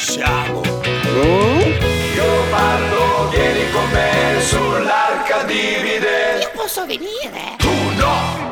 Lasciamo? Io parlo, vieni con me sull'arca divide. Io posso venire?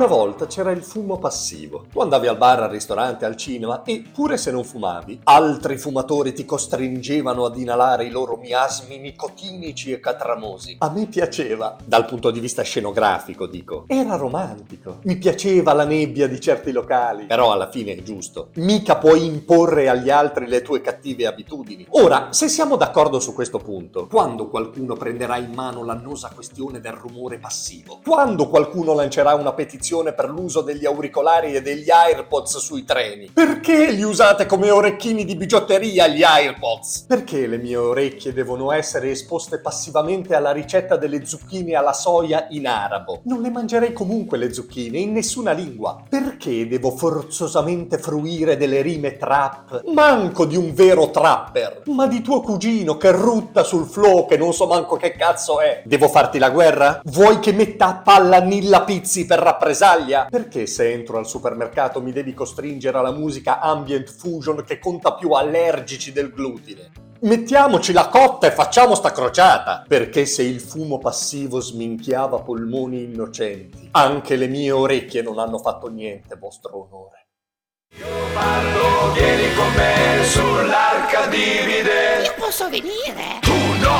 Una volta c'era il fumo passivo. Tu andavi al bar, al ristorante, al cinema e, pure se non fumavi, altri fumatori ti costringevano ad inalare i loro miasmi nicotinici e catramosi. A me piaceva, dal punto di vista scenografico, dico. Era romantico. Mi piaceva la nebbia di certi locali. Però alla fine è giusto. Mica puoi imporre agli altri le tue cattive abitudini. Ora, se siamo d'accordo su questo punto, quando qualcuno prenderà in mano l'annosa questione del rumore passivo? Quando qualcuno lancerà una petizione per l'uso degli auricolari e degli AirPods sui treni? Perché li usate come orecchini di bigiotteria gli AirPods? Perché le mie orecchie devono essere esposte passivamente alla ricetta delle zucchine alla soia in arabo? Non le mangerei comunque le zucchine in nessuna lingua. Perché devo forzosamente fruire delle rime trap? Manco di un vero trapper, ma di tuo cugino che rutta sul flow che non so manco che cazzo è. Devo farti la guerra? Vuoi che metta a palla Nilla Pizzi per rappresaglia? Perché se entro al supermercato mi devi costringere alla musica ambient fusion che conta più allergici del glutine? Mettiamoci la cotta e facciamo sta crociata! Perché se il fumo passivo sminchiava polmoni innocenti, anche le mie orecchie non hanno fatto niente, vostro onore. Io parlo, vieni con me sull'arca divide. Io posso venire? Tu no!